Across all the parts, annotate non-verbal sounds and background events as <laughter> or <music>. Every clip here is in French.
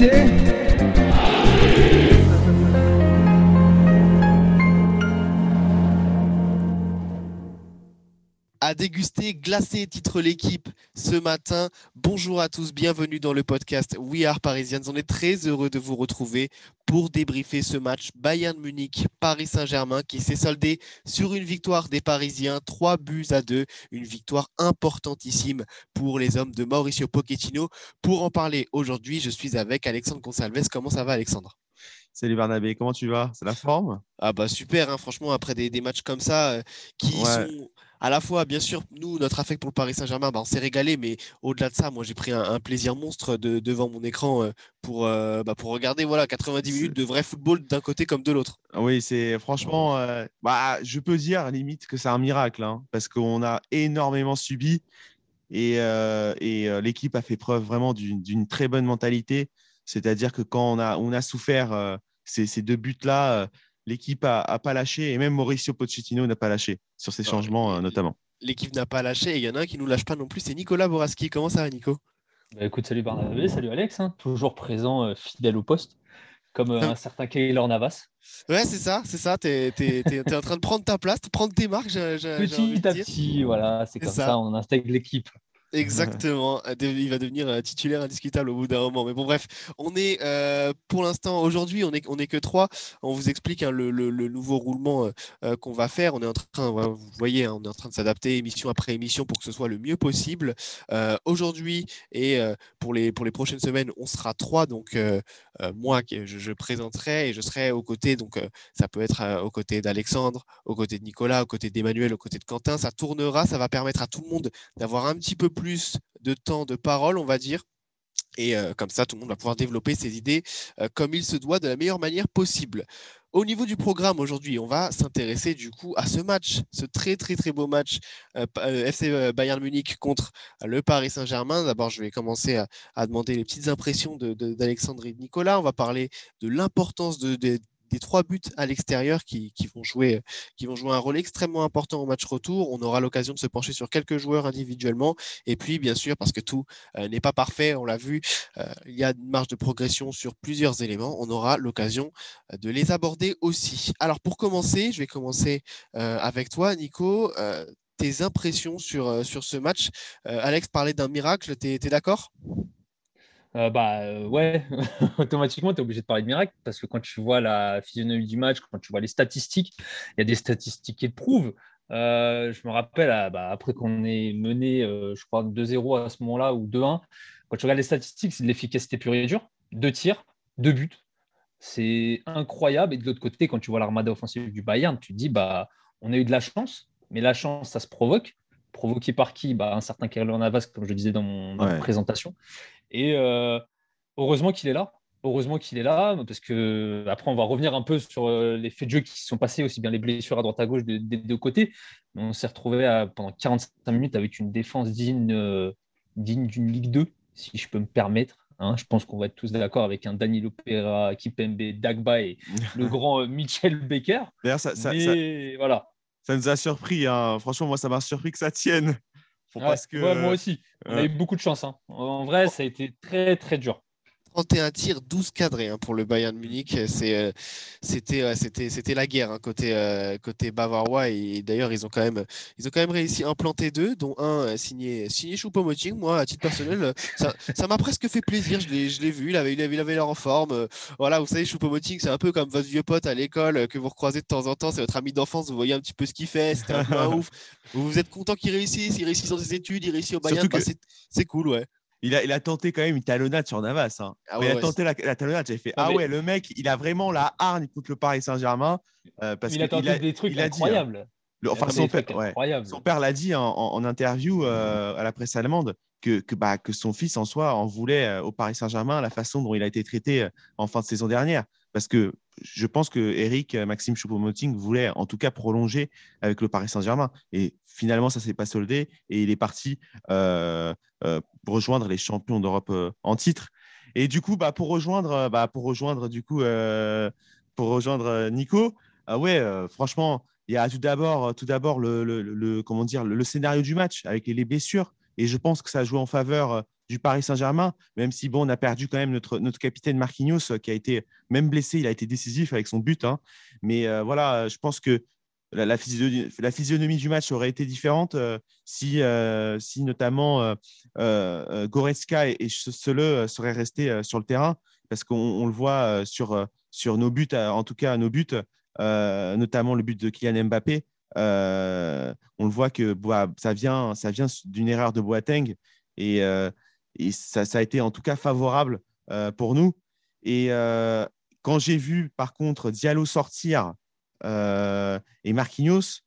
Yeah. Déguster glacé titre l'équipe ce matin. Bonjour à tous, bienvenue dans le podcast We Are Parisians. On est très heureux de vous retrouver pour débriefer ce match Bayern Munich Paris Saint-Germain qui s'est soldé sur une victoire des Parisiens, 3 buts à 2, une victoire importantissime pour les hommes de Mauricio Pochettino. Pour en parler aujourd'hui, je suis avec Alexandre Consalves. Comment ça va Alexandre? Salut Barnabé, comment tu vas? C'est la forme? Ah bah super, hein, franchement après des, matchs comme ça euh, qui sont à la fois, bien sûr, nous, notre affect pour le Paris Saint-Germain, bah, on s'est régalé, mais au-delà de ça, moi, j'ai pris un, plaisir monstre devant mon écran euh, pour, euh, bah, pour regarder voilà, 90 minutes de vrai football d'un côté comme de l'autre. Oui, c'est franchement, euh, bah, je peux dire limite que c'est un miracle, hein, parce qu'on a énormément subi et, et l'équipe a fait preuve vraiment d'une très bonne mentalité. C'est-à-dire que quand on a, on a souffert ces, deux buts-là, l'équipe n'a pas lâché et même Mauricio Pochettino n'a pas lâché sur ces changements euh, notamment. L'équipe n'a pas lâché et il y en a un qui ne nous lâche pas non plus, c'est Nicolas Boraski. Comment ça va Nico? Bah, Écoute, salut Barnabé, salut Alex, hein. toujours présent, euh, fidèle au poste, comme euh, un certain Keylor Navas. Ouais, c'est ça, c'est ça, tu es, en train de prendre ta place, de prendre tes marques. petit à petit, voilà, c'est comme ça. on intègre l'équipe. Exactement. <laughs> Il va devenir euh, titulaire indiscutable au bout d'un moment. Mais bon, bref, on est euh, pour l'instant, aujourd'hui, on est, on est que trois. On vous explique hein, le, nouveau roulement euh, qu'on va faire. On est en train, vous voyez, hein, on est en train de s'adapter émission après émission pour que ce soit le mieux possible. aujourd'hui et pour, les, pour les prochaines semaines, on sera trois. Donc, moi, je, je, présenterai et je serai aux côtés. Donc, ça peut être aux côtés d'Alexandre, aux côtés de Nicolas, aux côtés d'Emmanuel, aux côtés de Quentin. Ça tournera. Ça va permettre à tout le monde d'avoir un petit peu plus plus de temps de parole, on va dire. Et euh, comme ça, tout le monde va pouvoir développer ses idées euh, comme il se doit de la meilleure manière possible. Au niveau du programme aujourd'hui, on va s'intéresser du coup à ce match, ce très très très beau match euh, FC Bayern Munich contre le Paris Saint-Germain. D'abord, je vais commencer à, demander les petites impressions d'Alexandre et de Nicolas. On va parler de l'importance de, des trois buts à l'extérieur qui, vont jouer, qui vont jouer un rôle extrêmement important au match retour. On aura l'occasion de se pencher sur quelques joueurs individuellement. Et puis, bien sûr, parce que tout euh, n'est pas parfait, on l'a vu, euh, il y a une marge de progression sur plusieurs éléments. On aura l'occasion euh, de les aborder aussi. Alors, pour commencer, je vais commencer avec toi, Nico. tes impressions sur, sur ce match. Alex parlait d'un miracle, tu es d'accord? Euh, bah euh, ouais, <laughs> automatiquement, tu es obligé de parler de miracle parce que quand tu vois la physionomie du match, quand tu vois les statistiques, il y a des statistiques qui le prouvent. Euh, je me rappelle, bah, après qu'on ait mené, je crois, 2-0 à ce moment-là ou 2-1, quand tu regardes les statistiques, c'est de l'efficacité pure et dure. Deux tirs, deux buts. C'est incroyable. Et de l'autre côté, quand tu vois l'armada offensive du Bayern, tu te dis, bah, on a eu de la chance, mais la chance, ça se provoque. Provoqué par qui? Bah, Un certain Keylor Navas, comme je disais dans mon présentation. Et euh, heureusement qu'il est là. Heureusement qu'il est là, parce que après, on va revenir un peu sur euh, les faits de jeu qui sont passés, aussi bien les blessures à droite à gauche des deux côtés. On s'est retrouvé pendant 45 minutes avec une défense digne, euh, digne d'une Ligue 2, si je peux me permettre. Hein. je pense qu'on va être tous d'accord avec un Danilo Pereira, Kipembe, Dagba et <laughs> le grand Michel Becker. D'ailleurs, ça, voilà. ça nous a surpris. Hein. Franchement, moi, ça m'a surpris que ça tienne moi aussi. On a eu beaucoup de chance. Hein. En vrai, ça a été très, très dur. 31 tirs, 12 cadrés hein, pour le Bayern Munich. C'est, c'était, c'était, c'était la guerre hein, côté, euh, côté bavarois. Et d'ailleurs, ils ont quand même, ils ont quand même réussi à implanter deux, dont un euh, signé, signé Choupo-Moting. Moi, à titre personnel, ça, ça m'a presque fait plaisir. Je l'ai, je l'ai vu. Il avait, il avait, il avait l'air en forme. Voilà, vous savez, Choupo-Moting, c'est un peu comme votre vieux pote à l'école que vous recroisez de temps en temps. C'est votre ami d'enfance. Vous voyez un petit peu ce qu'il fait. C'était un peu un <laughs> ouf. Vous, vous êtes content qu'il réussisse. Il réussit dans ses études. Il réussit au Bayern. Bah, c'est, c'est cool, ouais il a, il a tenté quand même une talonnade sur Navas. Hein. Ah il a tenté la, talonnade. J'avais fait Ah ouais, le mec, il a vraiment la hargne contre le Paris Saint-Germain. Euh, parce il a tenté des trucs il incroyables. enfin, son père, son père, l'a dit en, interview euh, à la presse allemande que, que, bah, que, son fils en soi en voulait euh, au Paris Saint-Germain la façon dont il a été traité en fin de saison dernière. Parce que je pense que Eric Maxime Choupo-Moting voulait en tout cas prolonger avec le Paris Saint-Germain. Et finalement, ça s'est pas soldé et il est parti euh, euh, rejoindre les champions d'Europe euh, en titre. Et du coup, bah, pour rejoindre, bah, pour rejoindre du coup, pour rejoindre Nico, ah franchement, il y a tout d'abord, le, comment dire, le, scénario du match avec les, blessures. Et je pense que ça a joué en faveur du Paris Saint-Germain, même si bon, on a perdu quand même notre, notre capitaine Marquinhos, qui a été même blessé, il a été décisif avec son but. Hein. Mais voilà, je pense que la, physionomie, du match aurait été différente si, si notamment Goretzka et, et Sele seraient restés sur le terrain, parce qu'on le voit sur, sur nos buts, en tout cas nos buts, notamment le but de Kylian Mbappé. on le voit que ça vient, ça vient d'une erreur de Boateng et, et ça, a été en tout cas favorable pour nous. Et quand j'ai vu par contre Diallo sortir euh, et Marquinhos,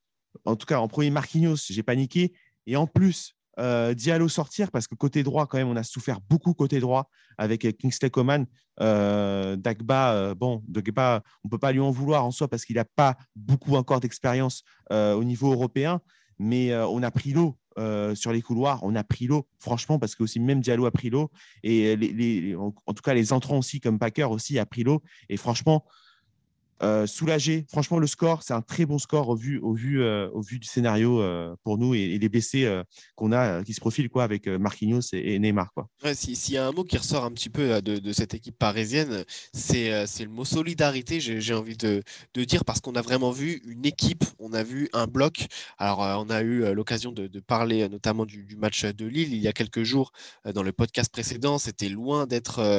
en tout cas en premier Marquinhos, j'ai paniqué. Et en plus, euh, Diallo sortir parce que côté droit, quand même, on a souffert beaucoup côté droit avec Kingsley Coman. Euh, Dagba, bon, Dagba, on ne peut pas lui en vouloir en soi parce qu'il n'a pas beaucoup encore d'expérience au niveau européen, mais on a pris l'eau. Sur les couloirs, on a pris l'eau, franchement, parce que aussi même Diallo a pris l'eau, et les, en, tout cas les entrants aussi, comme Packer aussi, a pris l'eau. Et franchement, euh, soulagé. Franchement, le score, c'est un très bon score au vu, au vu, euh, au vu du scénario euh, pour nous et, les blessés qu'on a qui se profilent quoi, avec Marquinhos et, Neymar. Quoi. S'il y a un mot qui ressort un petit peu de, cette équipe parisienne, c'est le mot solidarité, j'ai envie de, dire, parce qu'on a vraiment vu une équipe, on a vu un bloc. Alors, on a eu l'occasion de, parler notamment du, du, match de Lille il y a quelques jours dans le podcast précédent. C'était loin d'être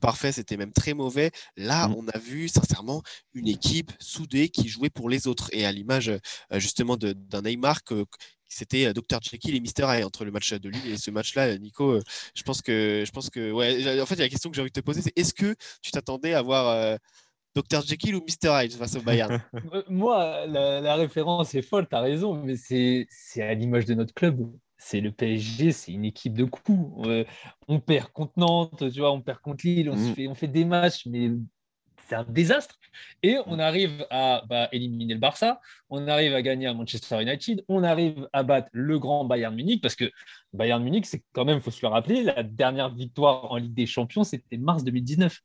parfait, c'était même très mauvais. Là, mmh. on a vu sincèrement une équipe soudée qui jouait pour les autres. Et à l'image euh, justement d'un Neymar c'était euh, Dr Jekyll et Mr Hyde entre le match de Lille et ce match-là, Nico. Euh, je pense que, je pense que, ouais. En fait, la question que j'ai envie de te poser, c'est est-ce que tu t'attendais à voir Dr Jekyll ou Mr Hyde face au Bayern? <laughs> Moi, la, référence est folle. tu as raison, mais c'est à l'image de notre club. C'est le PSG, c'est une équipe de coups. on perd contre Nantes, tu vois, on perd contre Lille, on, mm. fait, on fait des matchs, mais c'est un désastre. Et on arrive à bah, éliminer le Barça, on arrive à gagner à Manchester United, on arrive à battre le grand Bayern Munich, parce que Bayern Munich, c'est quand même, il faut se le rappeler, la dernière victoire en Ligue des Champions, c'était mars 2019.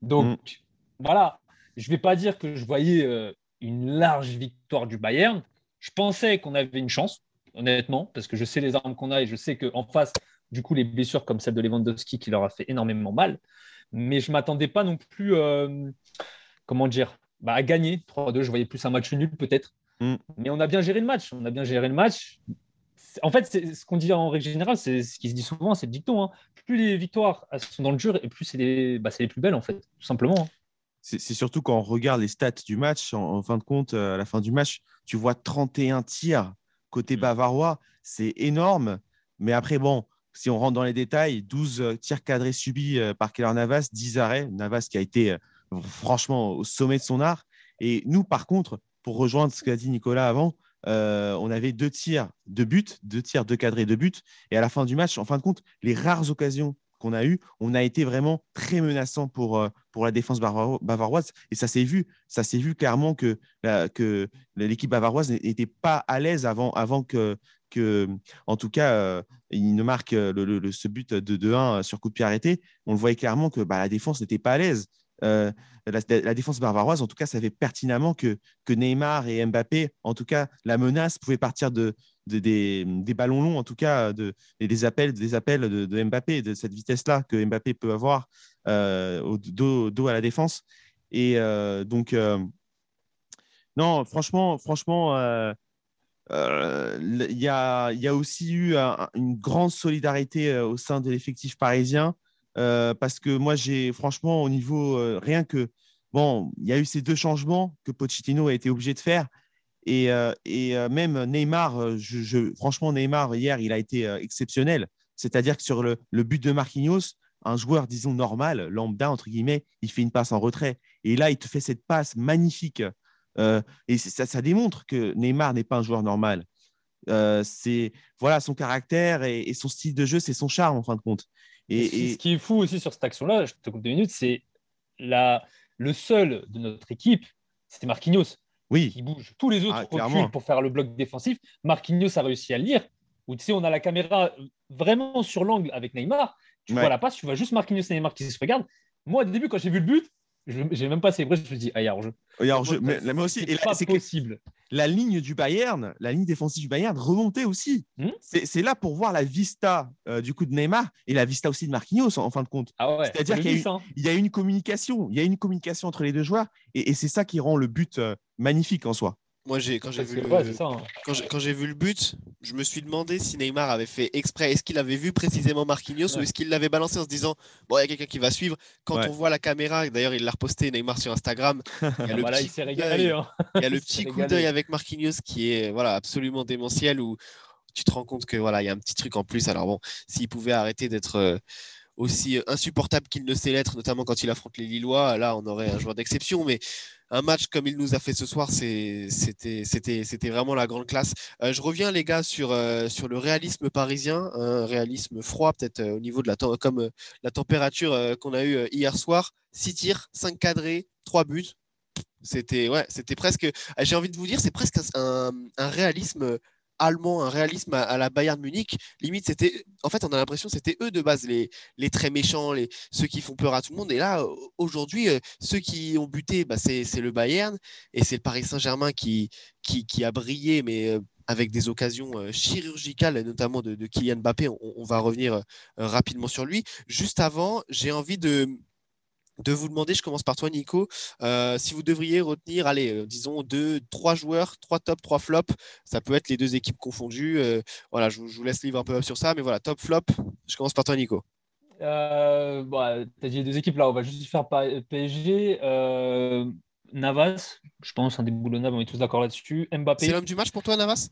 Donc, mm. voilà, je ne vais pas dire que je voyais euh, une large victoire du Bayern. Je pensais qu'on avait une chance, honnêtement, parce que je sais les armes qu'on a et je sais qu'en face, du coup, les blessures comme celle de Lewandowski qui leur a fait énormément mal mais je ne m'attendais pas non plus, euh, comment dire, bah, à gagner 3-2. Je voyais plus un match nul peut-être. Mm. Mais on a bien géré le match. On a bien géré le match. En fait, ce qu'on dit en règle générale, c'est ce qui se dit souvent, c'est le dicton. Hein. Plus les victoires sont dans le dur, et plus c'est les, bah, les, plus belles, en fait, tout simplement. Hein. C'est surtout quand on regarde les stats du match, en, fin de compte, euh, à la fin du match, tu vois 31 tirs côté mm. bavarois. C'est énorme. Mais après, bon, si on rentre dans les détails, 12 euh, tirs cadrés subis euh, par Keller Navas, 10 arrêts. Navas qui a été euh, franchement au sommet de son art. Et nous, par contre, pour rejoindre ce qu'a dit Nicolas avant, on avait deux tirs de but, deux tirs de cadrés de but. Et à la fin du match, en fin de compte, les rares occasions qu'on a eues, on a été vraiment très menaçant pour, pour la défense bavaroise. Et ça s'est vu, ça s'est vu clairement que, que l'équipe bavaroise n'était pas à l'aise avant, avant que, en tout cas, euh, il ne marque euh, ce but de 2-1 euh, sur coup de pied arrêté. On le voyait clairement que bah, la défense n'était pas à l'aise. la, défense bavaroise, en tout cas, savait pertinemment que, Neymar et Mbappé, en tout cas, la menace pouvait partir de, des, ballons longs, en tout cas, de, des appels, des appels de, Mbappé, de cette vitesse-là que Mbappé peut avoir au dos, à la défense. Et donc, non, franchement, franchement euh, il y, a, aussi eu une grande solidarité euh, au sein de l'effectif parisien euh, parce que moi, j'ai franchement, au niveau rien que. Bon, il y a eu ces deux changements que Pochettino a été obligé de faire. Et, même Neymar, franchement, Neymar, hier, il a été exceptionnel. C'est-à-dire que sur le, le, but de Marquinhos, un joueur, disons, normal, lambda, entre guillemets, il fait une passe en retrait. Et là, il te fait cette passe magnifique euh, et ça, démontre que Neymar n'est pas un joueur normal. Euh, c'est voilà son caractère et, son style de jeu, c'est son charme en fin de compte. Et, Ce qui est fou aussi sur cette action-là, je te coupe deux minutes, c'est la... le seul de notre équipe, c'était Marquinhos. Oui. Qui bouge. Tous les autres ah, reculent pour faire le bloc défensif. Marquinhos a réussi à le lire. Ou tu sais, on a la caméra vraiment sur l'angle avec Neymar. Tu vois la passe, tu vois juste Marquinhos et Neymar qui se regardent. Moi, au début, quand j'ai vu le but, j'ai même pas célébré, je me suis dit, ah, il y a hors-jeu. Il y a hors-jeu, mais, moi aussi. C'est pas possible. la ligne du Bayern, la ligne défensive du Bayern remontait aussi. Hmm c'est là pour voir la vista euh, du coup de Neymar et la vista aussi de Marquinhos en, fin de compte. Ah C'est-à-dire qu'il y, a une communication, il y a une communication entre les deux joueurs et, c'est ça qui rend le but euh, magnifique en soi. Moi, j'ai quand j'ai vu, le... Hein. quand j'ai vu le but, je me suis demandé si Neymar avait fait exprès. Est-ce qu'il avait vu précisément Marquinhos ou est-ce qu'il l'avait balancé en se disant bon, il y a quelqu'un qui va suivre. Quand on voit la caméra, d'ailleurs, il l'a reposté Neymar sur Instagram. Il y a le <laughs> petit, coup d'œil avec Marquinhos qui est voilà absolument démentiel où tu te rends compte que voilà, il y a un petit truc en plus. Alors bon, s'il pouvait arrêter d'être euh, aussi insupportable qu'il ne sait l'être, notamment quand il affronte les Lillois, là, on aurait un joueur d'exception. Mais un match comme il nous a fait ce soir, c'était vraiment la grande classe. Euh, je reviens, les gars, sur, euh, sur le réalisme parisien, un réalisme froid, peut-être euh, au niveau de la, comme, la température qu'on a eue hier soir. Six tirs, cinq cadrés, trois buts. C'était ouais, presque, j'ai envie de vous dire, c'est presque un réalisme allemand, un réalisme à, la Bayern Munich. Limite, c'était, en fait, on a l'impression que c'était eux de base, les, les très méchants, les, ceux qui font peur à tout le monde. Et là, aujourd'hui, euh, ceux qui ont buté, bah, c'est, le Bayern et c'est le Paris Saint-Germain qui, qui, a brillé, mais euh, avec des occasions euh, chirurgicales, notamment de, Kylian Mbappé. on va revenir rapidement sur lui. Juste avant, j'ai envie de de vous demander, je commence par toi Nico, euh, si vous devriez retenir, allez, euh, disons deux, trois joueurs, trois top, trois flop, ça peut être les deux équipes confondues. Euh, voilà, je, vous laisse livre un peu sur ça, mais voilà, top, flop, je commence par toi Nico. bah, tu as dit deux équipes là, on va juste faire PSG. Navas, je pense, un déboulonnable, on est tous d'accord là-dessus. Mbappé. C'est l'homme du match pour toi, Navas?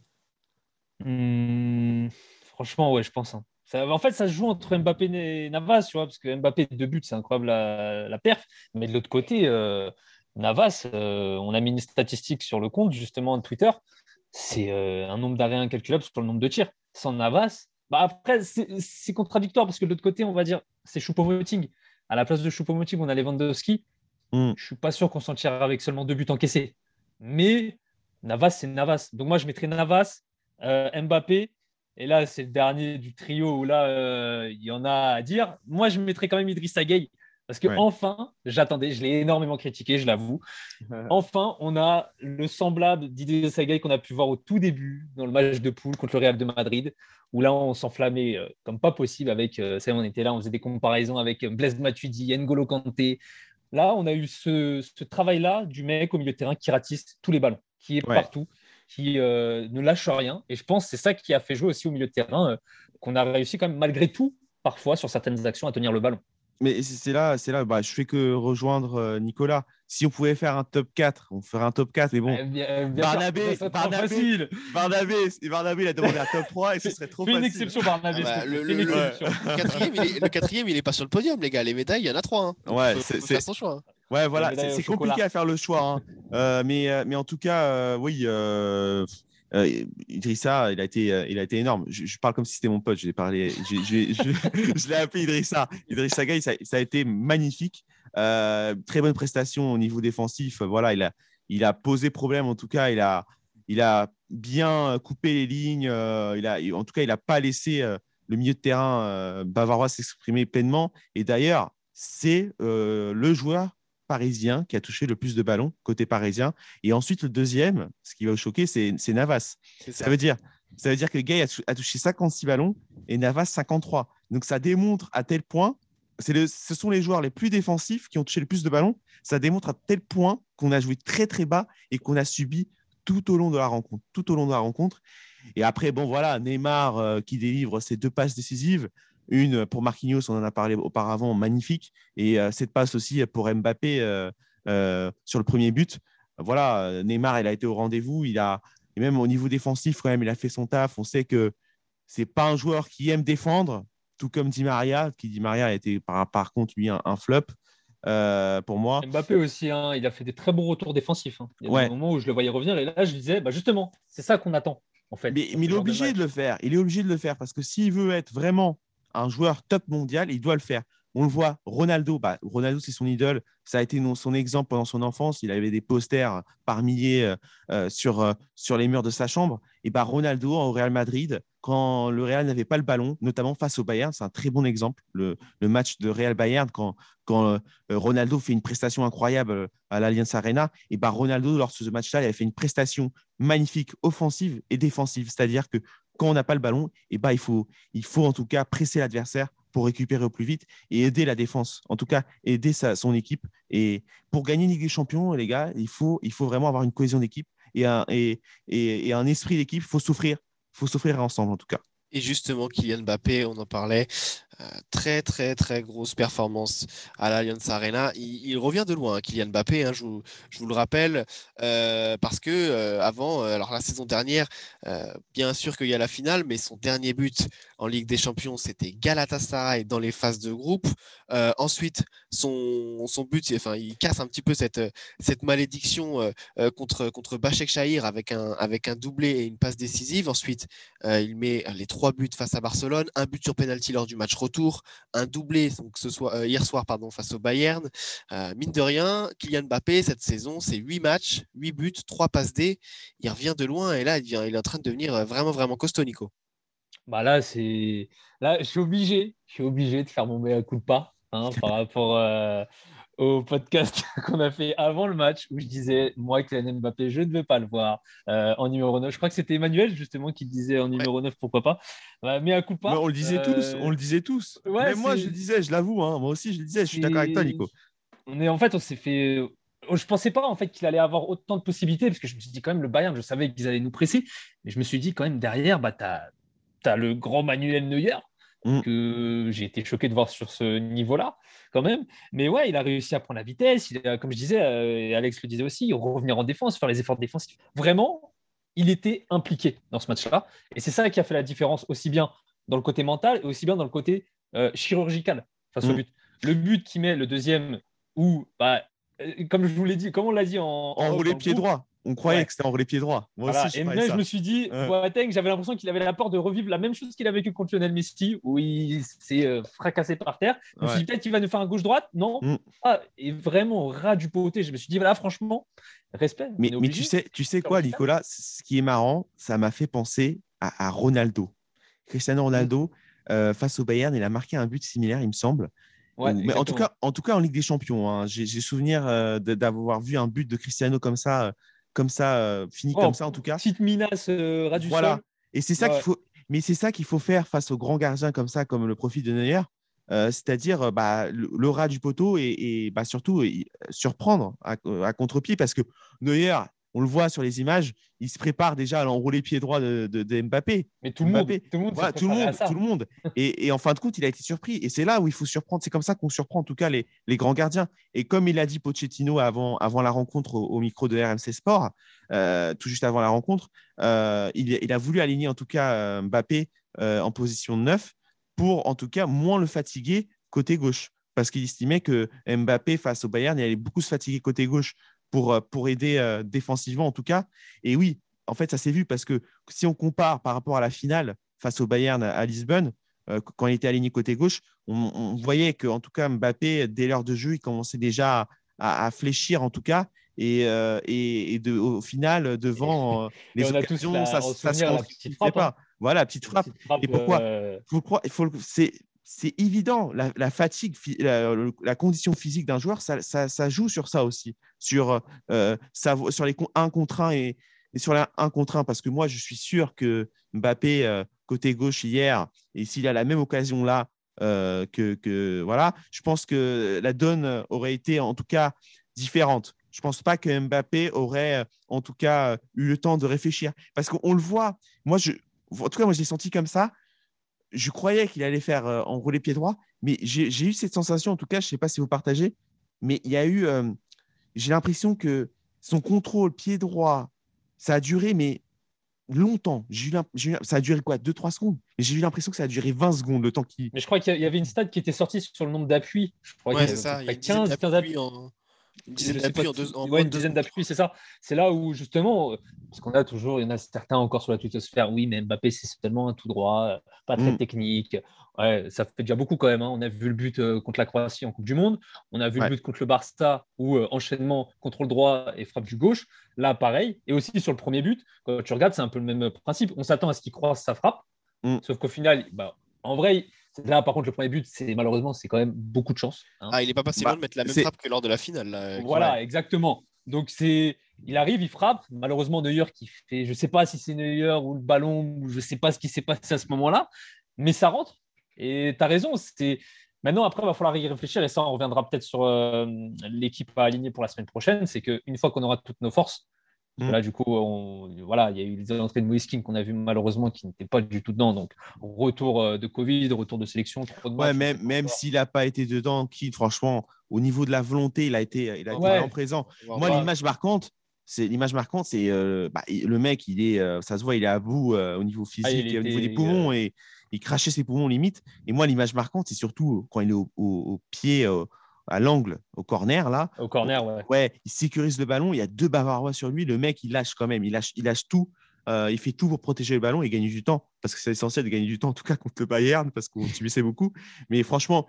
Hmm, Franchement, ouais, je pense. Hein en fait, ça se joue entre Mbappé et Navas, tu vois, parce que Mbappé, deux buts, c'est incroyable la, perf. Mais de l'autre côté, euh, Navas, euh, on a mis une statistique sur le compte, justement, de Twitter. C'est euh, un nombre d'arrêts incalculable sur le nombre de tirs. Sans Navas, bah après, c'est contradictoire, parce que de l'autre côté, on va dire, c'est Choupo-Moting. À la place de Choupo-Moting, on a Lewandowski. Mm. Je suis pas sûr qu'on s'en tire avec seulement deux buts encaissés. Mais Navas, c'est Navas. Donc moi, je mettrais Navas, Mbappé, et là, c'est le dernier du trio où là, euh, il y en a à dire. Moi, je mettrais quand même Idrissa Gueye. Parce que enfin, j'attendais, je l'ai énormément critiqué, je l'avoue. <laughs> enfin, on a le semblable d'Idrissa Gueye qu'on a pu voir au tout début dans le match de poule contre le Real de Madrid, où là, on s'enflammait euh, comme pas possible avec. Euh, on était là, on faisait des comparaisons avec Blaise Matuidi, N'Golo Kanté. Là, on a eu ce, travail-là du mec au milieu de terrain qui ratisse tous les ballons, qui est partout qui euh, ne lâche rien. Et je pense que c'est ça qui a fait jouer aussi au milieu de terrain, euh, qu'on a réussi quand même, malgré tout, parfois, sur certaines actions, à tenir le ballon. Mais c'est là, c'est là, bah, je fais que rejoindre euh, Nicolas. Si on pouvait faire un top 4, on ferait un top 4, mais bon. Barnabé, Barnabé, Barnabé, Barnabé, il a demandé un top 3 et ce serait trop facile. une exception, Barnabé. Ah bah, le, quatrième, il est, pas sur le podium, les gars. Les médailles, il y en a trois. Hein. Ouais, c'est son choix. Hein. Ouais, voilà, c'est compliqué à faire le choix. Hein. Euh, mais, euh, mais en tout cas, euh, oui, Idrissa, il a été, il a été énorme. Je, parle comme si c'était mon pote. Je l'ai parlé, je, <laughs> l'ai appelé Idrissa. Idrissa Gueye, ça, a été magnifique. très bonne prestation au niveau défensif. Voilà, il a, il a posé problème. En tout cas, il a, il a bien coupé les lignes. en tout cas, il n'a pas laissé le milieu de terrain bavarois s'exprimer pleinement. Et d'ailleurs, c'est le joueur parisien qui a touché le plus de ballons côté parisien. Et ensuite, le deuxième, ce qui va vous choquer, c'est Navas. Ça. veut dire, ça veut dire que Gay a, touché 56 ballons et Navas 53. Donc ça démontre à tel point, le, ce sont les joueurs les plus défensifs qui ont touché le plus de ballons. Ça démontre à tel point qu'on a joué très très bas et qu'on a subi tout au long de la rencontre, tout au long de la rencontre. Et après, bon voilà, Neymar euh, qui délivre ses deux passes décisives. Une pour Marquinhos, on en a parlé auparavant, magnifique. Et euh, cette passe aussi pour Mbappé euh, euh, sur le premier but. Voilà, Neymar, il a été au rendez-vous. Il a, et même au niveau défensif, quand même, il a fait son taf. On sait que c'est pas un joueur qui aime défendre, tout comme Di Maria, qui Di Maria a été par, par contre lui un, flop. pour moi. Mbappé aussi, hein, il a fait des très bons retours défensifs. Hein. Il y a des moments où je le voyais revenir et là je disais, bah justement, c'est ça qu'on attend. En fait, mais, mais il est obligé de, le faire. Il est obligé de le faire parce que s'il veut être vraiment un joueur top mondial, il doit le faire. On le voit, Ronaldo, bah, Ronaldo c'est son idole, ça a été son exemple pendant son enfance, il avait des posters par milliers euh, euh, sur, euh, sur les murs de sa chambre. Et bah, Ronaldo au Real Madrid, quand le Real n'avait pas le ballon, notamment face au Bayern. C'est un très bon exemple, le, match de Real Bayern, quand, Ronaldo fait une prestation incroyable à l'Allianz Arena. Et bah, Ronaldo, lors de ce match-là, il a fait une prestation magnifique, offensive et défensive. C'est-à-dire que quand on n'a pas le ballon, et bah, il, faut, il faut en tout cas presser l'adversaire pour récupérer au plus vite et aider la défense. En tout cas, aider son équipe. Et pour gagner une Ligue des Champions, les gars, il faut, il faut vraiment avoir une cohésion d'équipe et un, et, et un esprit d'équipe. Il faut souffrir faut souffrir ensemble en tout cas. Et justement, Kylian Mbappé, on en parlait, très très très grosse performance à l'Allianz Arena. Il, revient de loin, hein, Kylian Mbappé, hein, je, vous, je, vous, le rappelle, euh, parce que euh, avant, alors la saison dernière, bien sûr qu'il y a la finale, mais son dernier but en Ligue des Champions, c'était Galatasaray dans les phases de groupe. ensuite, son, son but, enfin, il casse un petit peu cette, cette malédiction contre, contre Bachek Shahir avec un, avec un doublé et une passe décisive. Ensuite, il met les trois buts face à Barcelone, un but sur penalty lors du match retour, un doublé donc ce soit, euh, hier soir pardon, face au Bayern. Euh, mine de rien, Kylian Mbappé, cette saison, c'est 8 matchs, 8 buts, 3 passes D. Il revient de loin et là, il, il est en train de devenir euh, vraiment, vraiment costaud, Nico. Bah là, c'est... là, je suis obligé, je suis obligé de faire mon meilleur coup de pas hein, par <laughs> rapport au podcast <laughs> qu'on a fait avant le match où je disais, moi, Kylian Mbappé, je ne veux pas le voir euh, en numéro 9. Je crois que c'était Emmanuel, justement, qui disait en numéro 9, pourquoi pas. mais un coup pas. on le disait tous, on le disait tous. mais moi, je le disais, je l'avoue, hein. moi aussi, je le disais, je suis d'accord avec toi, Nico. On est, en fait, on s'est fait. Je pensais pas en fait qu'il allait avoir autant de possibilités parce que je me suis dit quand même le Bayern, je savais qu'ils allaient nous presser, mais je me suis dit quand même derrière, bah, tu as, as, le grand Manuel Neuer Mm. que j'ai été choqué de voir sur ce niveau-là, quand même. Mais ouais, il a réussi à prendre la vitesse. Il comme je disais, euh, Alex le disait aussi, revenir en défense, faire les efforts défensifs. Vraiment, il était impliqué dans ce match-là. Et c'est ça qui a fait la différence, aussi bien dans le côté mental et aussi bien dans le côté euh, chirurgical face au mm. but. Le but qui met le deuxième, où, bah, euh, comme je vous l'ai dit, comme on l'a dit en. Enroulé pied droit. On croyait que c'était en les pieds droits. Moi aussi, et même, je me suis dit, j'avais l'impression qu'il avait la peur de revivre la même chose qu'il a vécu contre Lionel Messi, où il s'est euh, fracassé par terre. Je me suis dit, peut-être qu'il va nous faire un gauche-droite? Non. Mm. Ah, et vraiment, ras du poté, je me suis dit, voilà, franchement, respect. Mais, mais tu sais, tu sais quoi, Nicolas? Ce qui est marrant, ça m'a fait penser à, Ronaldo. Cristiano Ronaldo, euh, face au Bayern, il a marqué un but similaire, il me semble. mais en tout, cas, en tout cas, en Ligue des Champions, hein. j'ai souvenir euh, d'avoir vu un but de Cristiano comme ça comme ça, euh, fini comme oh, ça en tout cas. Petite minace euh, ras Voilà. Et c'est ça qu'il faut. Mais c'est ça qu'il faut faire face aux grands gardiens comme ça, comme le profit de Neuer. Euh, c'est-à-dire bah, le, ras du poteau et, bah, surtout surprendre à, à contre-pied parce que Neuer, on le voit sur les images, il se prépare déjà à l'enrouler pied droit de, Mbappé. Mais tout le monde, tout le monde, tout, le monde tout le monde. Et, en fin de compte, il a été surpris. Et c'est là où il faut surprendre. C'est comme ça qu'on surprend en tout cas les, grands gardiens. Et comme il a dit Pochettino avant, avant la rencontre au, micro de RMC Sport, euh, tout juste avant la rencontre, euh, il, a voulu aligner en tout cas euh, Mbappé en position de 9 pour en tout cas moins le fatiguer côté gauche parce qu'il estimait que Mbappé face au Bayern, il allait beaucoup se fatiguer côté gauche pour, euh, pour aider euh, défensivement en tout cas. Et oui, en fait, ça s'est vu parce que si on compare par rapport à la finale face au Bayern à Lisbonne, euh, quand il était aligné côté gauche, on, voyait que en tout cas Mbappé, dès l'heure de jeu, il commençait déjà à, fléchir en tout cas. Et, et, de, au final, devant <laughs> les occasions, ça, ça se pas. Hein. Voilà, petite frappe. et pourquoi faut il faut, c'est, c'est évident, la, fatigue, la, condition physique d'un joueur, ça, joue sur ça aussi, sur, euh, sur les 1 contre 1 et, sur la 1 contre 1, parce que moi, je suis sûr que Mbappé, euh, côté gauche hier, et s'il a la même occasion là, euh, que, voilà, je pense que la donne aurait été en tout cas différente. Je ne pense pas que Mbappé aurait en tout cas eu le temps de réfléchir, parce qu'on le voit. Moi, en tout cas, moi, je l'ai senti comme ça je croyais qu'il allait faire euh, enrouler pied droit, mais j'ai eu cette sensation, en tout cas, je ne sais pas si vous partagez, mais il y a eu, euh, j'ai l'impression que son contrôle pied droit, ça a duré, mais longtemps. Eu ça a duré quoi 2-3 secondes? J'ai eu l'impression que ça a duré 20 secondes, le temps qui. Mais je crois qu'il y avait une stat qui était sortie sur le nombre d'appuis. Je crois c'est ça. Il y a 15, 15 appuis. En... Une dizaine d'appuis, c'est ça. C'est là où justement, parce qu'on a toujours, il y en a certains encore sur la twittosphère, oui, mais Mbappé, c'est seulement un tout droit, pas très mm. technique. Ouais, ça fait déjà beaucoup quand même. Hein. On a vu le but euh, contre la Croatie en Coupe du Monde. On a vu le but contre le Barça où euh, enchaînement contrôle droit et frappe du gauche. Là, pareil. Et aussi sur le premier but, quand tu regardes, c'est un peu le même principe. On s'attend à ce qu'il croise sa frappe. Mm. Sauf qu'au final, bah, en vrai, là, par contre, le premier but, c'est malheureusement, c'est quand même beaucoup de chance. Hein. Ah, il n'est pas passé bah, loin de mettre la même frappe que lors de la finale. voilà, exactement. Donc, c'est. Il arrive, il frappe. Malheureusement, Neuer qui fait. Je ne sais pas si c'est Neuer ou le ballon, ou je ne sais pas ce qui s'est passé à ce moment-là, mais ça rentre. Et tu as raison. C'est. Maintenant, après, il va falloir y réfléchir et ça, on reviendra peut-être sur euh, l'équipe à aligner pour la semaine prochaine. C'est qu'une fois qu'on aura toutes nos forces, Mm. Là, du coup, voilà, il y a eu les entrées de Moïse qu'on a vu malheureusement qui n'étaient pas du tout dedans. Donc, retour euh, de Covid, retour de sélection. ouais, même, même s'il n'a pas été dedans, qui, franchement, au niveau de la volonté, il a été, il a été présent. Moi, l'image marquante, c'est l'image marquante, c'est euh, bah, le mec, il est, euh, ça se voit, il est à bout au niveau ah, physique, et au niveau des poumons et il crachait ses poumons limite. Et moi, l'image marquante, c'est surtout quand il est au, au pied à l'angle, au corner là. Au corner, ouais. Ouais, il sécurise le ballon. Il y a deux Bavarois sur lui. Le mec, il lâche quand même. Il lâche, il lâche tout. Euh, il fait tout pour protéger le ballon et gagner du temps. Parce que c'est essentiel de gagner du temps, en tout cas contre le Bayern, parce qu'on <laughs> subissait beaucoup. Mais franchement,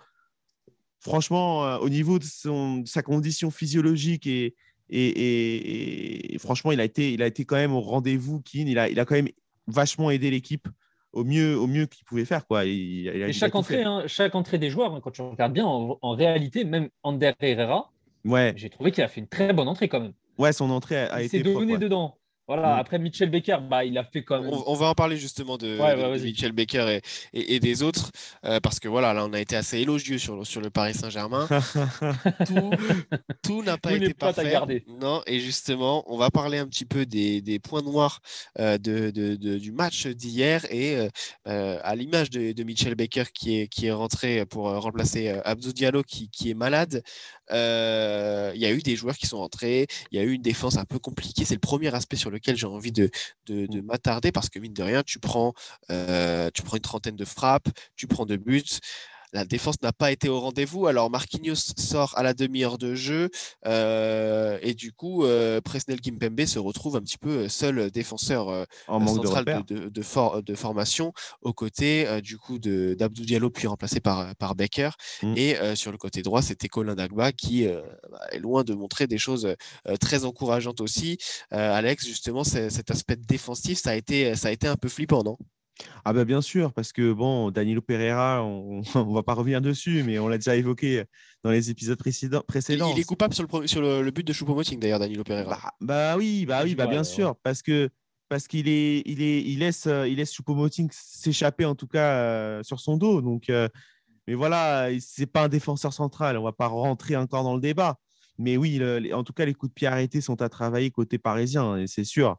franchement euh, au niveau de, son, sa condition physiologique et, et, et, franchement, il a, été, il a été quand même au rendez-vous. Il a, il a quand même vachement aidé l'équipe au mieux, au mieux qu'il pouvait faire. Quoi. et chaque, entrée, hein, chaque entrée des joueurs, hein, quand tu regardes bien, en, réalité, même Ander Herrera, ouais. j'ai trouvé qu'il a fait une très bonne entrée quand même. Ouais, son entrée a, été. Il s'est donné dedans. Voilà, mm. après Mitchell Baker, bah, il a fait comme. On, va en parler justement de, Mitchell Baker et, et, des autres, euh, parce que voilà, là, on a été assez élogieux sur, sur le Paris Saint-Germain. <laughs> tout n'a pas été parfait. Non, et justement, on va parler un petit peu des, des points noirs euh, de, de, du match d'hier et euh, à l'image de, Mitchell Baker qui est, qui est rentré pour remplacer Abdou Diallo qui, qui est malade. Il y a eu des joueurs qui sont rentrés, il y a eu une défense un peu compliquée. C'est le premier aspect sur lequel j'ai envie de, de, mmh. m'attarder parce que mine de rien, tu prends, euh, tu prends une trentaine de frappes, tu prends deux buts la défense n'a pas été au rendez-vous. Alors Marquinhos sort à la demi-heure de jeu euh, et du coup euh, Presnel Kimpembe se retrouve un petit peu seul défenseur euh, central de, de, formation aux côtés du coup d'Abdou Diallo puis remplacé par, par Becker mmh. et sur le côté droit c'était Colin Dagba qui bah, est loin de montrer des choses très encourageantes aussi. Alex justement cet aspect défensif ça a été ça a été un peu flippant non? Ah ben bien sûr, parce que bon, Danilo Pereira, on <laughs> ne va pas revenir dessus, mais on l'a déjà évoqué dans les épisodes précédents. Il est coupable sur le, sur le, but de Choupo-Moting d'ailleurs, Danilo Pereira. Bah, bah oui, bah oui, bah bien sûr, parce que parce qu'il est, il est, il laisse, il laisse Choupo-Moting s'échapper en tout cas euh, sur son dos. Donc, euh, mais voilà, c'est pas un défenseur central. On va pas rentrer encore dans le débat. Mais oui, en tout cas, les coups de pied arrêtés sont à travailler côté parisien, et c'est sûr.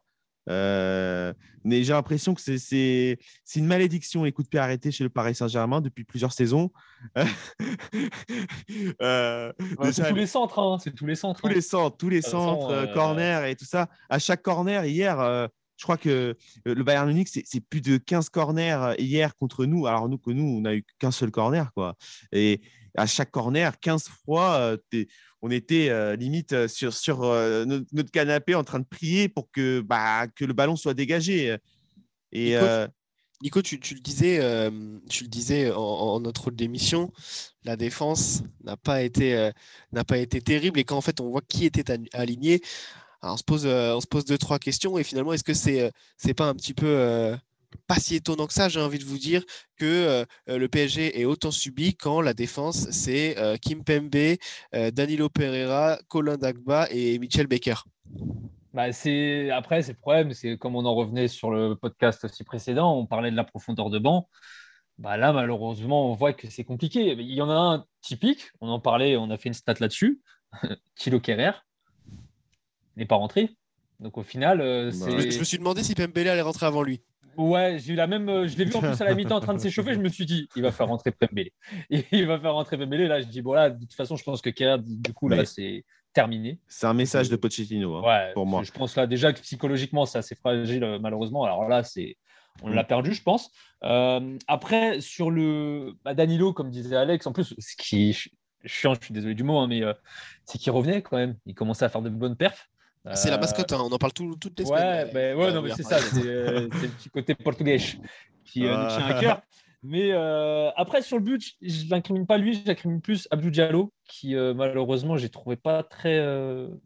Euh, mais j'ai l'impression que c'est une malédiction, les coups de pied arrêtés chez le Paris Saint-Germain depuis plusieurs saisons. <laughs> euh, c'est tous les centres, hein, c'est tous les centres. Tous hein. les centres, tous les centres, euh, corner et tout ça. À chaque corner, hier, je crois que le Bayern Munich, c'est plus de 15 corners hier contre nous. Alors nous, que nous, on n'a eu qu'un seul corner. Quoi. Et à chaque corner, 15 fois, on était euh, limite euh, sur, sur euh, notre, canapé en train de prier pour que, bah, que le ballon soit dégagé. Et, Nico, tu, le disais, tu le disais en, notre d'émission, la défense n'a pas, été, n'a pas été terrible. Et quand en fait on voit qui était aligné, on se pose, on se pose deux, trois questions. Et finalement, est-ce que c'est c'est pas un petit peu pas si étonnant que ça, j'ai envie de vous dire, que euh, euh, le PSG est autant subi quand la défense, c'est euh, Kim Pembe, Danilo Pereira, Colin Dagba et Michel Baker. Bah, c'est après c'est le problème c'est comme on en revenait sur le podcast aussi précédent on parlait de la profondeur de banc. Bah là malheureusement on voit que c'est compliqué. Il y en a un typique on en parlait on a fait une stat là-dessus <laughs> Thilo Kerrer n'est pas rentré. Donc au final bah je me suis demandé si Pembele allait rentrer avant lui Ouais, j'ai eu la même. Euh, je l'ai vu en plus à la mi-temps en train de s'échauffer. Je me suis dit, il va faire rentrer Pembele. <laughs> Il va faire rentrer Pembele. Là, je dis, bon, là, de toute façon, je pense que Kerr, du coup, là, c'est terminé. C'est un message de Pochettino hein, ouais, pour moi. Je pense là, déjà que psychologiquement, c'est assez fragile, euh, malheureusement. Alors là, c'est. On l'a perdu, je pense. Euh, après, sur le bah, Danilo, comme disait Alex, en plus, ce qui est chiant, je suis désolé du mot, hein, mais c'est qu'il revenait quand même. Il commençait à faire de bonnes perfs. C'est la mascotte, hein, on en parle tout, toutes les semaines. Ouais, ouais, non, mais c'est ça, euh, c'est le petit côté portugais qui euh, nous tient à <laughs> cœur. Mais euh, après, sur le but, je n'incrimine pas lui, j'incrimine plus Abdou Diallo, qui malheureusement, j'ai trouvé pas très.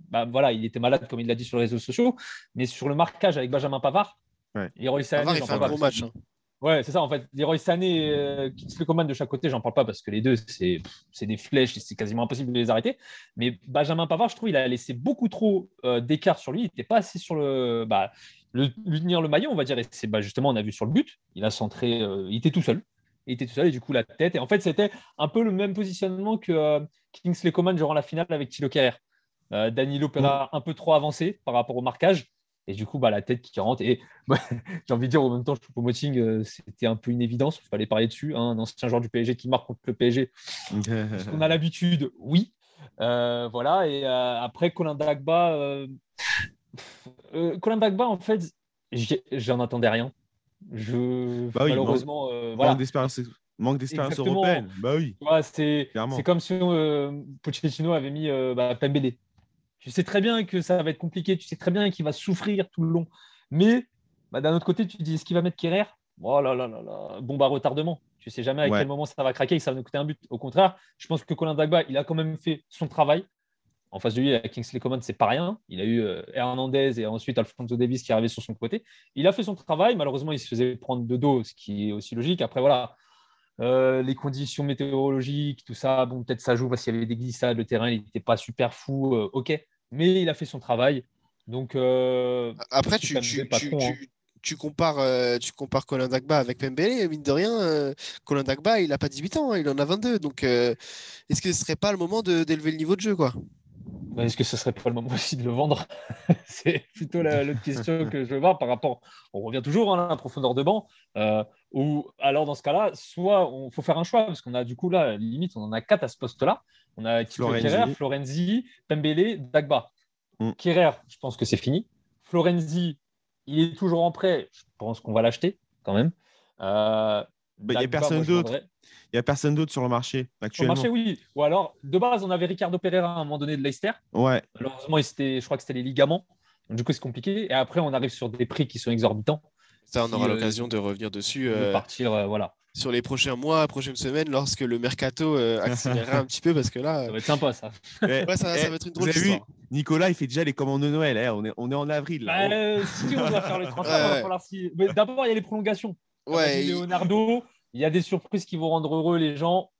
Bah, voilà, il était malade, comme il l'a dit sur les réseaux sociaux, mais sur le marquage avec Benjamin Pavard, ouais. il réussit à Pavard, il fait un gros match. Hein. Ouais, c'est ça en fait. Leroy Sané et euh, Kingsley Coman de chaque côté, j'en parle pas parce que les deux, c'est des flèches et c'est quasiment impossible de les arrêter. Mais Benjamin Pavard, je trouve, il a laissé beaucoup trop euh, d'écart sur lui. Il n'était pas assez sur le, bah, le, lui tenir le maillot, on va dire. Et c'est bah, justement, on a vu sur le but, il a centré, euh, il était tout seul. Il était tout seul et du coup, la tête. Et en fait, c'était un peu le même positionnement que Kingsley Coman durant la finale avec Thilo Kerrer. Danilo Pera un peu trop avancé par rapport au marquage. Et du coup, bah, la tête qui rentre. Et <laughs> j'ai envie de dire, en même temps, Choupo-Moting, euh, c'était un peu une évidence. Il fallait parler dessus. Hein, un ancien joueur du PSG qui marque contre le PSG. <laughs> On a l'habitude, oui. Euh, voilà. Et euh, après, Colin Dagba. Colin Dagba, en fait, j'en attendais rien. Je, bah malheureusement. Manque d'expérience manque d'expérience européenne. Bah oui. c'est comme si Pochettino avait mis bah, Pembele. Tu sais très bien que ça va être compliqué, tu sais très bien qu'il va souffrir tout le long. Mais bah, d'un autre côté, tu te dis est-ce qu'il va mettre Kerrer? Oh là là là là, bon bah retardement. Tu sais jamais à quel moment ça va craquer et que ça va nous coûter un but. Au contraire, je pense que Colin Dagba, il a quand même fait son travail. En face de lui, avec Kingsley Coman, c'est pas rien. Il a eu euh, Hernandez et ensuite Alfonso Davis qui arrivé sur son côté. Il a fait son travail. Malheureusement, il se faisait prendre de dos, ce qui est aussi logique. Après, voilà, euh, les conditions météorologiques, tout ça, bon, peut-être ça joue parce qu'il y avait des glissades, le terrain, il n'était pas super fou, euh, ok, mais il a fait son travail. Donc, euh, après, tu, hein. tu, compares, tu compares Colin Dagba avec Pembele, mine de rien, Colin Dagba, il n'a pas 18 ans, hein, il en a 22. Donc, est-ce que ce serait pas le moment d'élever le niveau de jeu, quoi? Est-ce que ce serait pas le moment aussi de le vendre <laughs> C'est plutôt l'autre question <laughs> que je veux voir par rapport. On revient toujours hein, à la profondeur de banc. Euh, ou alors dans ce cas-là, soit il faut faire un choix parce qu'on a du coup là limite on en a quatre à ce poste-là. On a Tito Kerrer, Florenzi, Pembele, Dagba. Mm. je pense que c'est fini. Florenzi, il est toujours en prêt. Je pense qu'on va l'acheter quand même. Euh, bah, il n'y a personne d'autre. Il n'y a personne d'autre sur le marché actuellement. Sur le marché, oui. Ou alors, de base, on avait Ricardo Pereira à un moment donné de Leicester. Ouais. Malheureusement, je crois que c'était les ligaments. du coup, c'est compliqué. Et après, on arrive sur des prix qui sont exorbitants. Ça, on aura euh, l'occasion de revenir dessus. De euh, partir, euh, voilà. Sur les prochains mois, prochaines semaines, lorsque le mercato accélérera <laughs> un petit peu, parce que là. Ça va être sympa, ça. ouais, ça, ça, va être une drôle d'histoire. Nicolas, il fait déjà les commandes de Noël. Hein. On, est, on est en avril. Là. Bah, si on doit faire le transfert, D'abord, il y a les prolongations. Ouais. Leonardo, il y a des surprises qui vont rendre heureux les gens.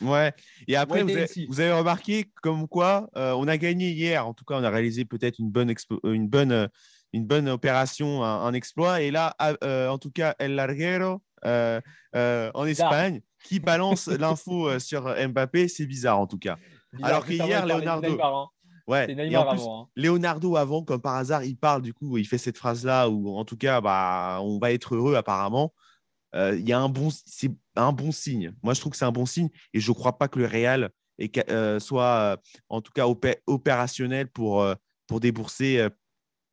Ouais. Et après, vous, avez, remarqué comme quoi euh, on a gagné hier. En tout cas, on a réalisé peut-être une bonne, euh, une bonne, euh, une bonne opération, un, exploit. Et là, en tout cas, El Larguero en Espagne qui balance <laughs> l'info sur Mbappé, c'est bizarre en tout cas. Alors que hier, Leonardo. Hein. Ouais. avant, hein. Leonardo avant, comme par hasard, il parle du coup, il fait cette phrase là où en tout cas, bah, on va être heureux apparemment. Euh, il y a un bon, c'est un bon signe. Moi, je trouve que c'est un bon signe et je ne crois pas que le Real euh, soit, euh, en tout cas, opérationnel pour, pour débourser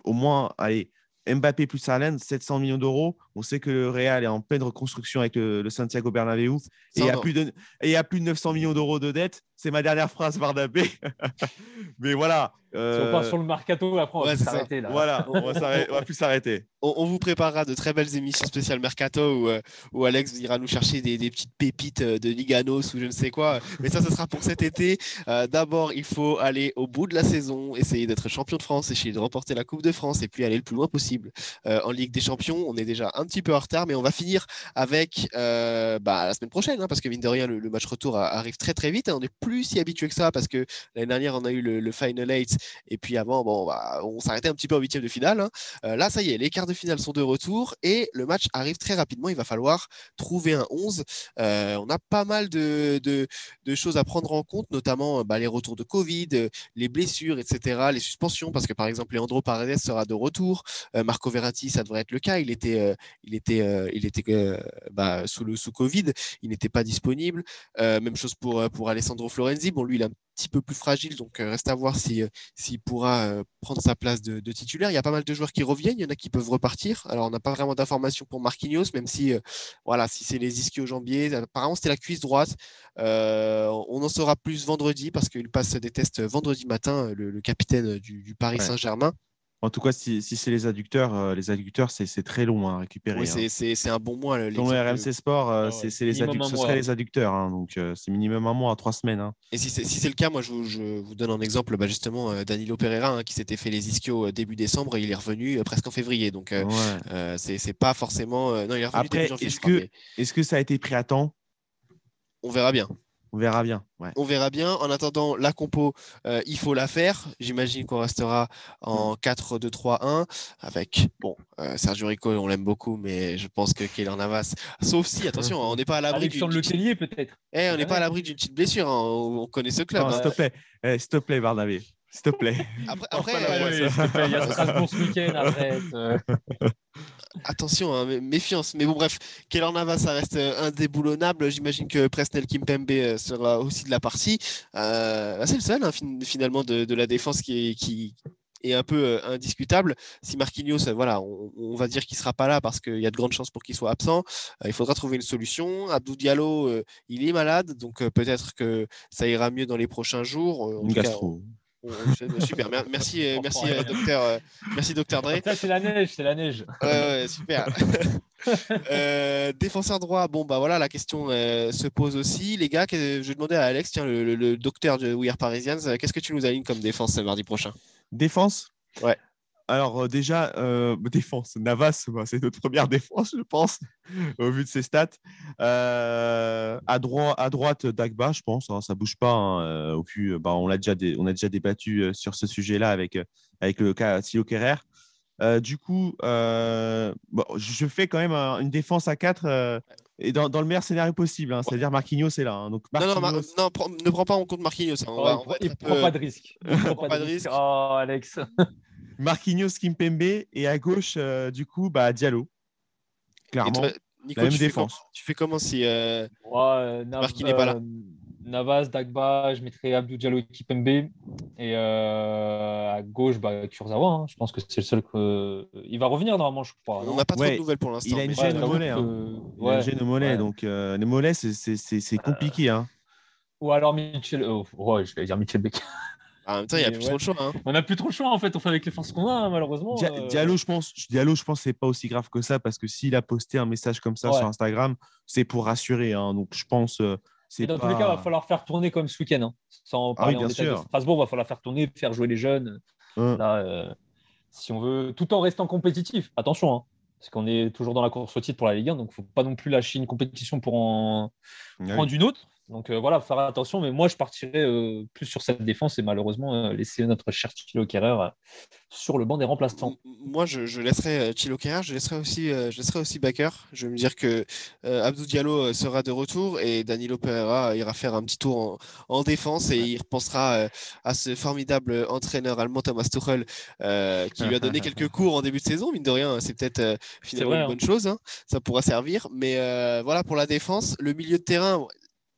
au moins, allez, Mbappé plus Haaland, 700 millions d'euros. On sait que le Real est en pleine reconstruction avec le, Santiago Bernabéu et il y, a plus de, et il y a plus de 900 millions d'euros de dettes. C'est ma dernière phrase, Bardapé. <laughs> Mais voilà, si on part sur le mercato, après on va s'arrêter là. Voilà, on va, <laughs> va plus s'arrêter. On, vous préparera de très belles émissions spéciales mercato où, euh, où Alex ira nous chercher des, des, petites pépites euh, de Liganos ou je ne sais quoi. Mais ça, ce sera pour cet été. Euh, d'abord, il faut aller au bout de la saison, essayer d'être champion de France, essayer de remporter la Coupe de France et puis aller le plus loin possible en Ligue des Champions. On est déjà un petit peu en retard, mais on va finir avec bah, la semaine prochaine, hein, parce que mine de rien, le, match retour arrive très très vite. on n'est plus si habitué que ça parce que l'année dernière, on a eu le, le Final Eight et puis avant, bon, bah, on s'arrêtait un petit peu en huitième de finale. Hein. Euh, là, ça y est, les quarts de finale sont de retour et le match arrive très rapidement. Il va falloir trouver un 11. Euh, on a pas mal de, choses à prendre en compte, notamment bah, les retours de Covid, les blessures, etc., les suspensions, parce que par exemple, Leandro Paredes sera de retour. Euh, Marco Verratti, ça devrait être le cas. Il était, il était, il était bah, sous Covid. Il n'était pas disponible. même chose pour, pour Alessandro Florenzi. Bon, lui, il a petit peu plus fragile, donc euh, reste à voir s'il si, pourra euh, prendre sa place de, titulaire. Il y a pas mal de joueurs qui reviennent, il y en a qui peuvent repartir. Alors on n'a pas vraiment d'informations pour Marquinhos, même si euh, voilà, si c'est les ischio-jambiers, apparemment c'était la cuisse droite. on en saura plus vendredi parce qu'il passe des tests vendredi matin, le, capitaine du, Paris Saint-Germain. En tout cas, si, c'est les adducteurs, euh, les adducteurs, c'est très long à récupérer. Oui, hein. c'est un bon mois. Selon le RMC Sport, euh, c'est les ce serait les adducteurs. Hein, donc, euh, c'est minimum un mois, trois semaines. Hein. Et si c'est le cas, moi, je vous, donne un exemple. Bah, justement, Danilo Pereira, qui s'était fait les ischios début décembre, il est revenu presque en février. Donc, ouais. c'est pas forcément. non, il est revenu Après, est-ce que, est que ça a été pris à temps? On verra bien. On verra bien. On verra bien. En attendant, la compo, euh, il faut la faire. J'imagine qu'on restera en 4-2-3-1 avec, bon, euh, Sergio Rico, on l'aime beaucoup, mais je pense que Keller Navas, sauf si, attention, on n'est pas à l'abri peut-être. Eh, on n'est pas à l'abri d'une petite blessure. Hein. On connaît ce club. S'il te plaît, eh, s'il te plaît, Barnabé. S'il te plaît. Après, après il y a <laughs> Strasbourg ce week-end, arrête. <laughs> Attention, hein, méfiance. Mais bon, bref, Keller Navas, ça reste euh, indéboulonnable. J'imagine que Presnel Kimpembe euh, sera aussi de la partie. Euh, c'est le seul, hein, finalement, de, la défense qui est, qui est un peu indiscutable. Si Marquinhos, voilà, on, va dire qu'il ne sera pas là parce qu'il y a de grandes chances pour qu'il soit absent. il faudra trouver une solution. Abdou Diallo, il est malade, donc peut-être que ça ira mieux dans les prochains jours. En gastro. Super, merci, euh, merci euh, docteur, euh, merci docteur Dre. c'est la neige, c'est la neige. Ouais, super. <laughs> défenseur droit, bon bah voilà, la question se pose aussi, les gars. je vais demander à Alex, tiens, le, docteur de We Are Parisians, qu'est-ce que tu nous alignes comme défense mardi prochain? Défense? Ouais. Alors déjà, euh, <laughs> défense, Navas, bah, c'est notre première défense, je pense, <laughs> au vu de ses stats. Euh, à, droite, à droite, Dagba, je pense, hein, ça bouge pas. Hein, euh, au plus, bah, on, a déjà on a déjà débattu sur ce sujet-là avec, avec le cas Thilo Kerrer. du coup, je fais quand même une défense à 4 et dans, le meilleur scénario possible, hein, c'est-à-dire Marquinhos est là. Donc Non, non, ne prends pas en compte Marquinhos. On va, on prend pas de risque. <laughs> prend pas de risque. Oh, Alex. Marquinhos, Kimpembe et à gauche, euh, du coup, bah, Diallo. Clairement. Nico, la même défense. tu fais comment si euh, ouais, n'est pas là euh, Navas, Dagba, je mettrais Abdou Diallo et Kipembe. Et à gauche, bah, Kurzawa. Hein. Je pense que c'est le seul que. Il va revenir normalement, je crois. On n'a pas trop de nouvelles pour l'instant. Il a une gêne au mollet. Il a une gêne au mollet. Donc, les mollets, c'est compliqué. Hein. Ou alors Mitchell. Oh, ouais, je vais dire Mitchell Beck. <laughs> En même temps, il n'y a plus trop de choix. Hein. On n'a plus trop de choix en fait. On fait avec les forces qu'on a, hein, malheureusement. Euh. Diallo, je pense, Diallo, je pense, c'est pas aussi grave que ça parce que s'il a posté un message comme ça sur Instagram, c'est pour rassurer. Hein. Donc, je pense. Euh, c'est dans tous les cas, il va falloir faire tourner comme ce week-end. Sans ah parler bien sûr. Strasbourg, il va falloir faire tourner, faire jouer les jeunes. Euh, si on veut, tout en restant compétitif. Attention, parce qu'on est toujours dans la course au titre pour la Ligue 1, donc il ne faut pas non plus lâcher une compétition pour en prendre une autre. Donc euh, voilà, faire attention. Mais moi, je partirais euh, plus sur cette défense et malheureusement euh, laisser notre cher Kerrer sur le banc des remplaçants. Moi, je, je laisserai Kerrer, je laisserai aussi, je laisserai aussi Baker. Je vais me dire que Abdou Diallo sera de retour et Danilo Pereira ira faire un petit tour en, défense et il repensera à ce formidable entraîneur allemand Thomas Tuchel qui lui a donné quelques <laughs> cours en début de saison. Mine de rien, c'est peut-être finalement une hein. bonne chose. Hein. Ça pourra servir. Mais voilà pour la défense. Le milieu de terrain,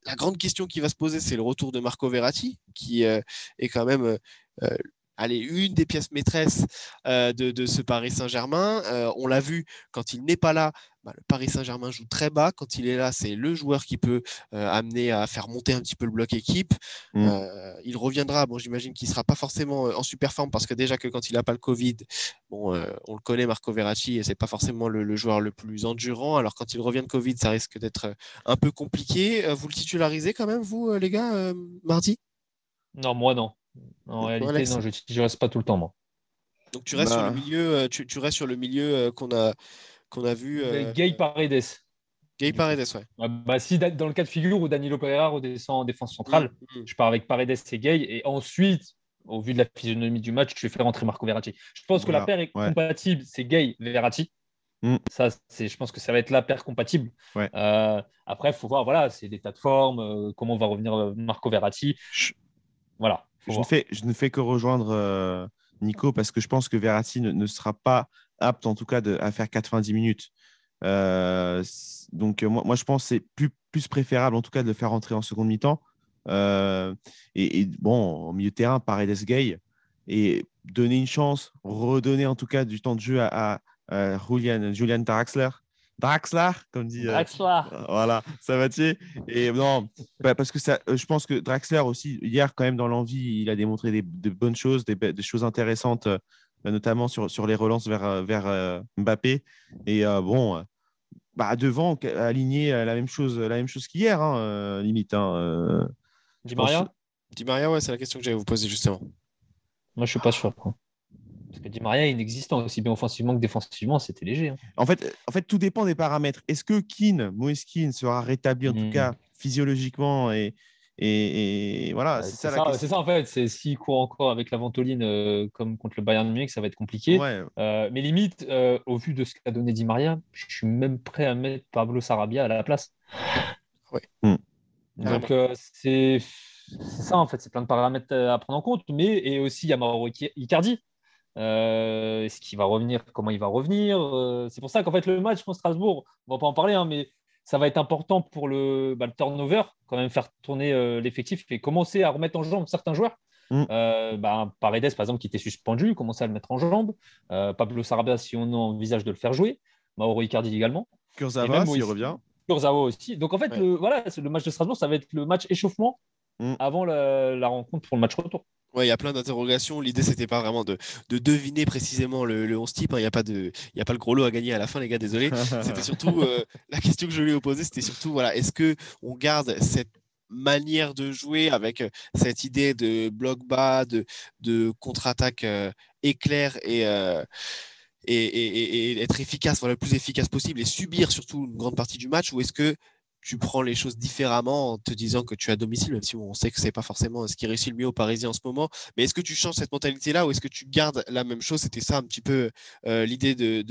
la grande question qui va se poser, c'est le retour de Marco Verratti, qui euh, est quand même euh, euh, allez, une des pièces maîtresses de, ce Paris Saint-Germain. on l'a vu, quand il n'est pas là, bah, le Paris Saint-Germain joue très bas. Quand il est là, c'est le joueur qui peut amener à faire monter un petit peu le bloc équipe. Mmh. il reviendra. Bon, j'imagine qu'il ne sera pas forcément en super forme parce que déjà que quand il n'a pas le Covid, bon, on le connaît, Marco Verratti, et c'est pas forcément le, joueur le plus endurant. Alors quand il revient de Covid, ça risque d'être un peu compliqué. vous le titularisez quand même, vous, les gars, mardi? Non, moi non. En réalité, non, je ne reste pas tout le temps, moi. Donc tu restes sur le bah. milieu, euh, tu, tu restes sur le milieu euh, qu'on a, qu'on a vu. Euh... Gay Paredes. Gay Paredes, ouais. Ah, bah, si dans le cas de figure où Danilo Pereira redescend en défense centrale, mm, mm. je pars avec Paredes et Gay, et ensuite, au vu de la physionomie du match, je vais faire rentrer Marco Verratti. Je pense que la paire est compatible, c'est Gay Verratti. Mm. Ça, c'est, je pense que ça va être la paire compatible. Euh, après, il faut voir, voilà, c'est des tas de formes, euh, comment va revenir Marco Verratti. Voilà. Je ne, fais, je ne fais que rejoindre euh, Nico parce que je pense que Verratti ne, sera pas apte, en tout cas, de, à faire 90 minutes. Euh, donc, moi, moi, je pense que c'est plus, plus préférable, en tout cas, de le faire rentrer en seconde mi-temps. Euh, et, bon, au milieu de terrain, Paredes Gay, et donner une chance, redonner en tout cas du temps de jeu à, à Julian, Julian Draxler, Draxler, comme dit. Euh, Draxler. voilà, ça va Et non, bah, parce que ça, euh, je pense que Draxler aussi, hier, quand même, dans l'envie, il a démontré des, de bonnes choses, des, des, choses intéressantes notamment sur, sur les relances vers, vers Mbappé. Et bon, bah, devant, aligner la même chose, la même chose qu'hier, hein, limite. Hein, Di Maria? Di Maria, ouais, c'est la question que j'allais vous poser justement. Moi, je suis pas sûr. Parce que Di Maria est inexistant aussi bien offensivement que défensivement, c'était léger. Hein. En, fait, en fait, tout dépend des paramètres. Est-ce que Keane, Moïse Keane, sera rétabli en tout hmm. cas physiologiquement et, et, voilà, c'est ça, C'est ça en fait. C'est s'il court encore avec la ventoline euh, comme contre le Bayern Munich, ça va être compliqué. Euh, mais limite, euh, au vu de ce qu'a donné Di Maria, je suis même prêt à mettre Pablo Sarabia à la place. Ouais. Hmm. Donc c'est ça en fait. C'est plein de paramètres à prendre en compte. Mais et aussi il y a Mauro Icardi est-ce qu'il va revenir? Comment il va revenir? Euh, C'est pour ça qu'en fait, le match contre Strasbourg, on va pas en parler, hein, mais ça va être important pour le, bah, turnover, quand même faire tourner euh, l'effectif et commencer à remettre en jambe certains joueurs. Mm. Bah, Paredes, par exemple, qui était suspendu, commencer à le mettre en jambe. Pablo Sarabia, si on envisage de le faire jouer. Mauro Icardi également. Kurzawa, s'il revient. Kurzawa aussi. Donc en fait, le, voilà, le match de Strasbourg, ça va être le match échauffement mm. avant la rencontre pour le match retour. Ouais, il y a plein d'interrogations. L'idée, c'était pas vraiment de, deviner précisément le, le 11 type. Hein. Il n'y a, pas de, y a pas le gros lot à gagner à la fin, les gars, désolé. <laughs> C'était surtout euh, la question que je lui ai posée, c'était surtout voilà, est-ce que on garde cette manière de jouer avec euh, cette idée de bloc bas, de, de contre-attaque euh, éclair et, et, et, être efficace, voilà, le plus efficace possible et subir surtout une grande partie du match, ou est-ce que tu prends les choses différemment en te disant que tu es à domicile, même si on sait que c'est pas forcément ce qui réussit le mieux aux Parisiens en ce moment. Mais est-ce que tu changes cette mentalité-là ou est-ce que tu gardes la même chose? C'était ça un petit peu euh, l'idée de,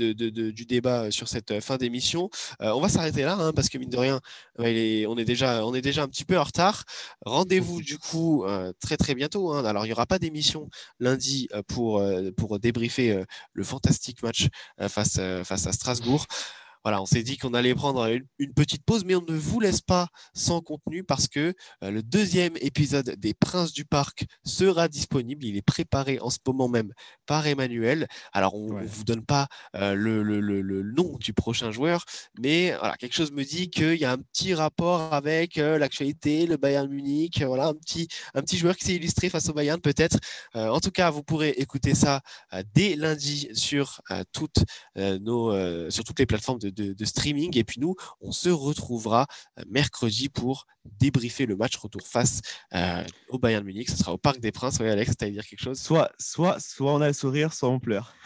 du débat sur cette euh, fin d'émission. Euh, on va s'arrêter là hein, parce que mine de rien, on, est déjà, on est déjà un petit peu en retard. Rendez-vous du coup très très bientôt. Hein. Alors il n'y aura pas d'émission lundi pour, pour débriefer le fantastique match face, face à Strasbourg voilà, on s'est dit qu'on allait prendre une, petite pause, mais on ne vous laisse pas sans contenu parce que euh, le deuxième épisode des Princes du Parc sera disponible. Il est préparé en ce moment même par Emmanuel. Alors, on ne vous donne pas euh, le, nom du prochain joueur, mais voilà, quelque chose me dit qu'il y a un petit rapport avec euh, l'actualité, le Bayern Munich. Voilà, un petit, un petit joueur qui s'est illustré face au Bayern, peut-être. en tout cas, vous pourrez écouter ça dès lundi sur, toutes, nos, sur toutes les plateformes de de, streaming. Et puis nous, on se retrouvera euh, mercredi pour débriefer le match retour face euh, au Bayern Munich. Ce sera au Parc des Princes. Oui, Alex, tu à dire quelque chose? Soit, soit, soit on a le sourire, soit on pleure. <laughs>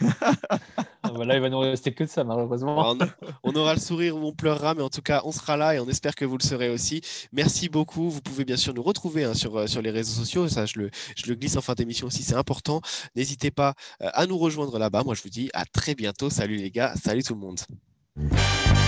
Ah, voilà, il va nous rester que de ça, malheureusement. on, aura le sourire ou on pleurera, mais en tout cas, on sera là et on espère que vous le serez aussi. Merci beaucoup. Vous pouvez bien sûr nous retrouver hein, sur, euh, sur les réseaux sociaux. Ça, je le, je le glisse en fin d'émission aussi, c'est important. N'hésitez pas à nous rejoindre là-bas. Moi, je vous dis à très bientôt. Salut les gars, salut tout le monde. Mm-hmm.